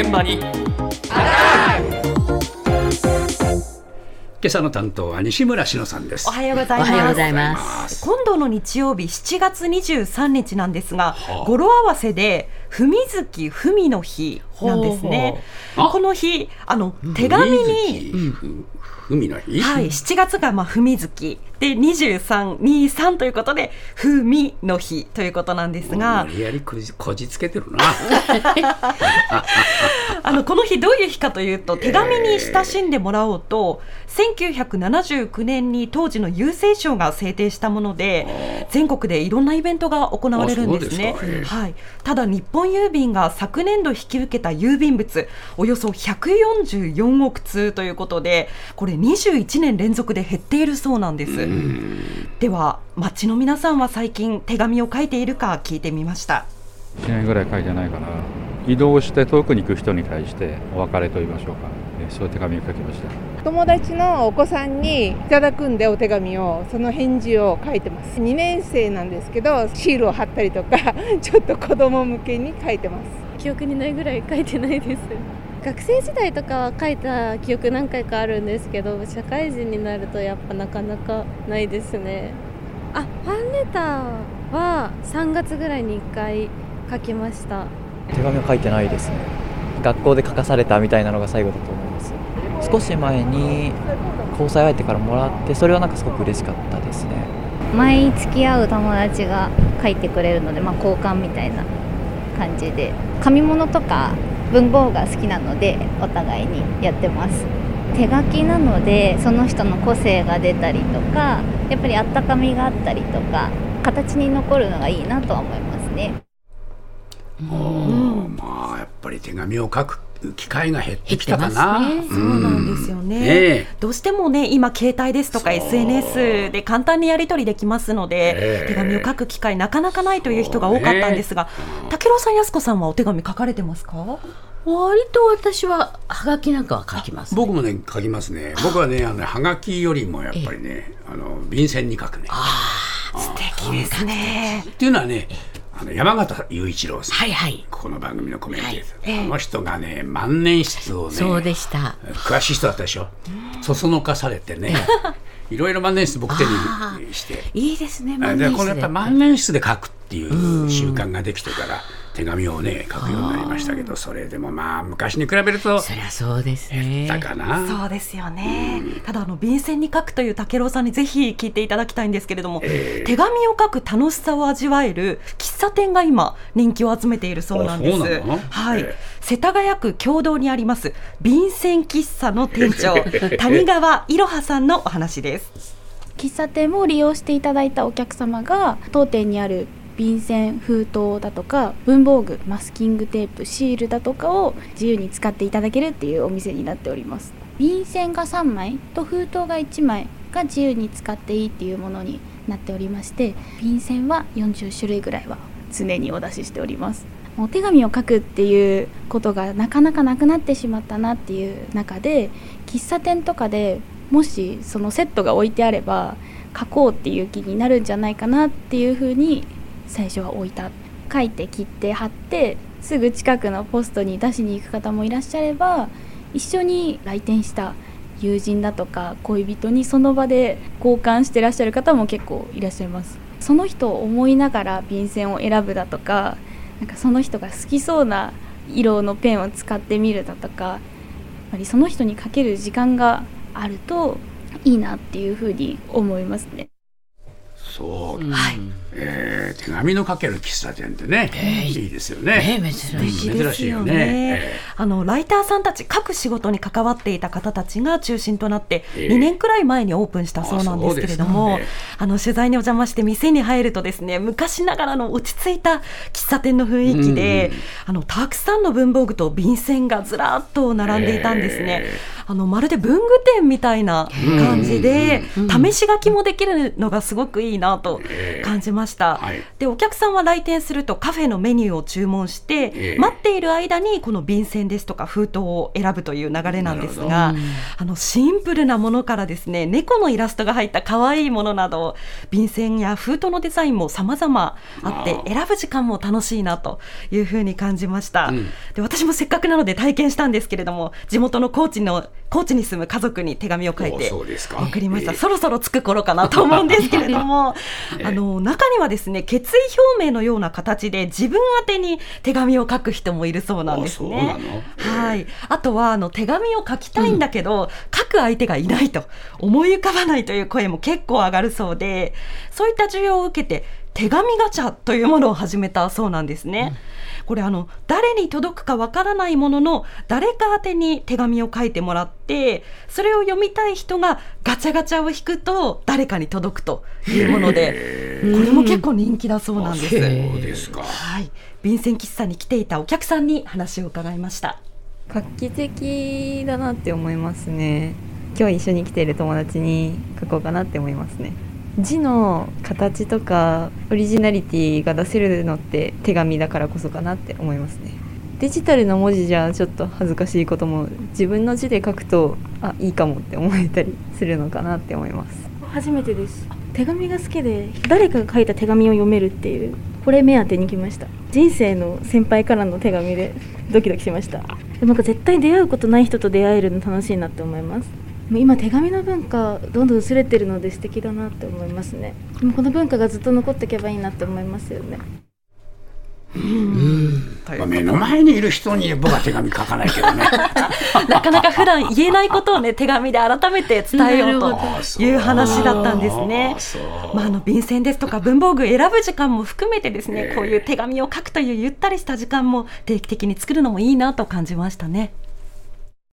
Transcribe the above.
現場に。今朝の担当は西村篠さんです。おはようございます。おはようございます。今度の日曜日7月23日なんですが、はあ。語呂合わせで文月文の日なんですね。ほうほう。あ。この日、あの手紙に。水木ふみの日。はい、7月がまあ文月。で23、23ということで文の日ということなんですが、無理やりこじこじつけてるな。あのこの日どういう日かというと手紙に親しんでもらおうと1979年に当時の郵政省が制定したもので全国でいろんなイベントが行われるんですね。すはい、ただ日本郵便が昨年度引き受けた郵便物およそ144億通ということでこれ21年連続で減っているそうなんです。では街の皆さんは最近手紙を書いているか聞いてみました。1年ぐらい書いてないかな。移動して遠くに行く人に対してお別れと言いましょうか。えそういう手紙を書きました。友達のお子さんにいただくんでお手紙をその返事を書いてます。2年生なんですけどシールを貼ったりとか ちょっと子供向けに書いてます。記憶にないぐらい書いてないです。学生時代とかは書いた記憶何回かあるんですけど社会人になるとやっぱなかなかないですね。あファンレターは3月ぐらいに1回書きました。手紙は書いてないですね。学校で書かされたみたいなのが最後だと少し前に交際相手からもらってそれはなんかすごく嬉しかったですね。毎月会う友達が書いてくれるので、まあ、交換みたいな感じで。紙物とか文房具が好きなのでお互いにやってます。手書きなのでその人の個性が出たりとかやっぱりあったかみがあったりとか形に残るのがいいなとは思いますね。おーまあやっぱり手紙を書く機会が減ってきたか減な、ね。そうなんですよね。ねえ。どうしてもね、今、携帯ですとか SNS で簡単にやり取りできますので、ええ。手紙を書く機会、なかなかないという人が多かったんですが、武郎さん、やすこさんはお手紙書かれてますか？割と私はハガキなんかは書きます、ね、僕もね書きますね。僕はねあのはがきよりもやっぱりねあの便箋に書くね。素敵ですね。っていうのはねあの山形雄一郎さん、はいはい。ここの番組のコメンテーター、あの人がね万年筆をねそうでした。詳しい人だったでしょ？そそのかされてね。いろいろ万年筆僕手にして。いいですねあ万年筆ででこのやっぱ万年筆。で書くっていう習慣ができてから手紙をね書くようになりましたけどそれでもまあ昔に比べるとそりゃそうですねだかなそうですよね。ただあの便箋に書くという武郎さんにぜひ聞いていただきたいんですけれども、手紙を書く楽しさを味わえる喫茶店が今人気を集めているそうなんですあそうなの？はいええ。世田谷区共同にあります便箋喫茶の店長 谷川いろはさんのお話です。喫茶店を利用していただいたお客様が当店にある便箋封筒だとか文房具マスキングテープシールだとかを自由に使っていただけるっていうお店になっております。便箋が3枚と封筒が1枚が自由に使っていいっていうものになっておりまして便箋は40種類ぐらいは常にお出ししております。お手紙を書くっていうことがなかなかなくなってしまったなっていう中で喫茶店とかでもしそのセットが置いてあれば書こうっていう気になるんじゃないかなっていうふうに最初は置いた書いて切って貼ってすぐ近くのポストに出しに行く方もいらっしゃれば一緒に来店した友人だとか恋人にその場で交換してらっしゃる方も結構いらっしゃいます。その人を思いながら便箋を選ぶだとかなんかその人が好きそうな色のペンを使ってみるだとかやっぱりその人にかける時間があるといいなっていうふうに思いますね。そう、えー手紙の書ける喫茶店ってね、いいですよね。ね珍しいうん珍しいよね。えあのライターさんたち各仕事に関わっていた方たちが中心となってええ。2年くらい前にオープンしたそうなんですけれども、あそうですか。あの取材にお邪魔して店に入るとですね昔ながらの落ち着いた喫茶店の雰囲気で、あのたくさんの文房具と便箋がずらっと並んでいたんですね。あのまるで文具店みたいな感じで、試し書きもできるのがすごくいいなと感じました、はい。でお客さんは来店するとカフェのメニューを注文して、ええ。待っている間にこの便箋ですとか封筒を選ぶという流れなんですが、あのシンプルなものからですね猫のイラストが入った可愛いものなど便箋や封筒のデザインも様々あって選ぶ時間も楽しいなというふうに感じました、うん。で私もせっかくなので体験したんですけれども地元の高知の高知に住む家族に手紙を書いおて送りました、ええ。そろそろ着く頃かなと思うんですけれども ええ。あの中にはですね決意表明のような形で自分宛てに手紙を書く人もいるそうなんですね。はい、あとはあの手紙を書きたいんだけど、書く相手がいないと思い浮かばないという声も結構上がるそうでそういった需要を受けて手紙ガチャというものを始めたそうなんですね。これあの誰に届くかわからないものの誰か宛てに手紙を書いてもらってそれを読みたい人がガチャガチャを引くと誰かに届くというものでこれも結構人気だそうなんです。あそうですかはい、便箋喫茶に来ていたお客さんに話を伺いました。画期的だなって思いますね今日一緒に来ている友達に書こうかなって思いますね字の形とかオリジナリティが出せるのって手紙だからこそかなって思いますね。デジタルの文字じゃちょっと恥ずかしいことも自分の字で書くとあいいかもって思えたりするのかなって思います。初めてです。手紙が好きで誰かが書いた手紙を読めるっていうこれ目当てに来ました。人生の先輩からの手紙でドキドキしました。でもなんか絶対出会うことない人と出会えるの楽しいなって思います今手紙の文化どんどん薄れてるので素敵だなって思いますね。でもこの文化がずっと残っていけばいいなって思いますよね。まあ目の前にいる人に僕は手紙書かないけどね。なかなか普段言えないことをね手紙で改めて伝えようあという話だったんですね。まあ、あの便箋ですとか文房具選ぶ時間も含めてですね、ええ。こういう手紙を書くというゆったりした時間も定期的に作るのもいいなと感じましたね。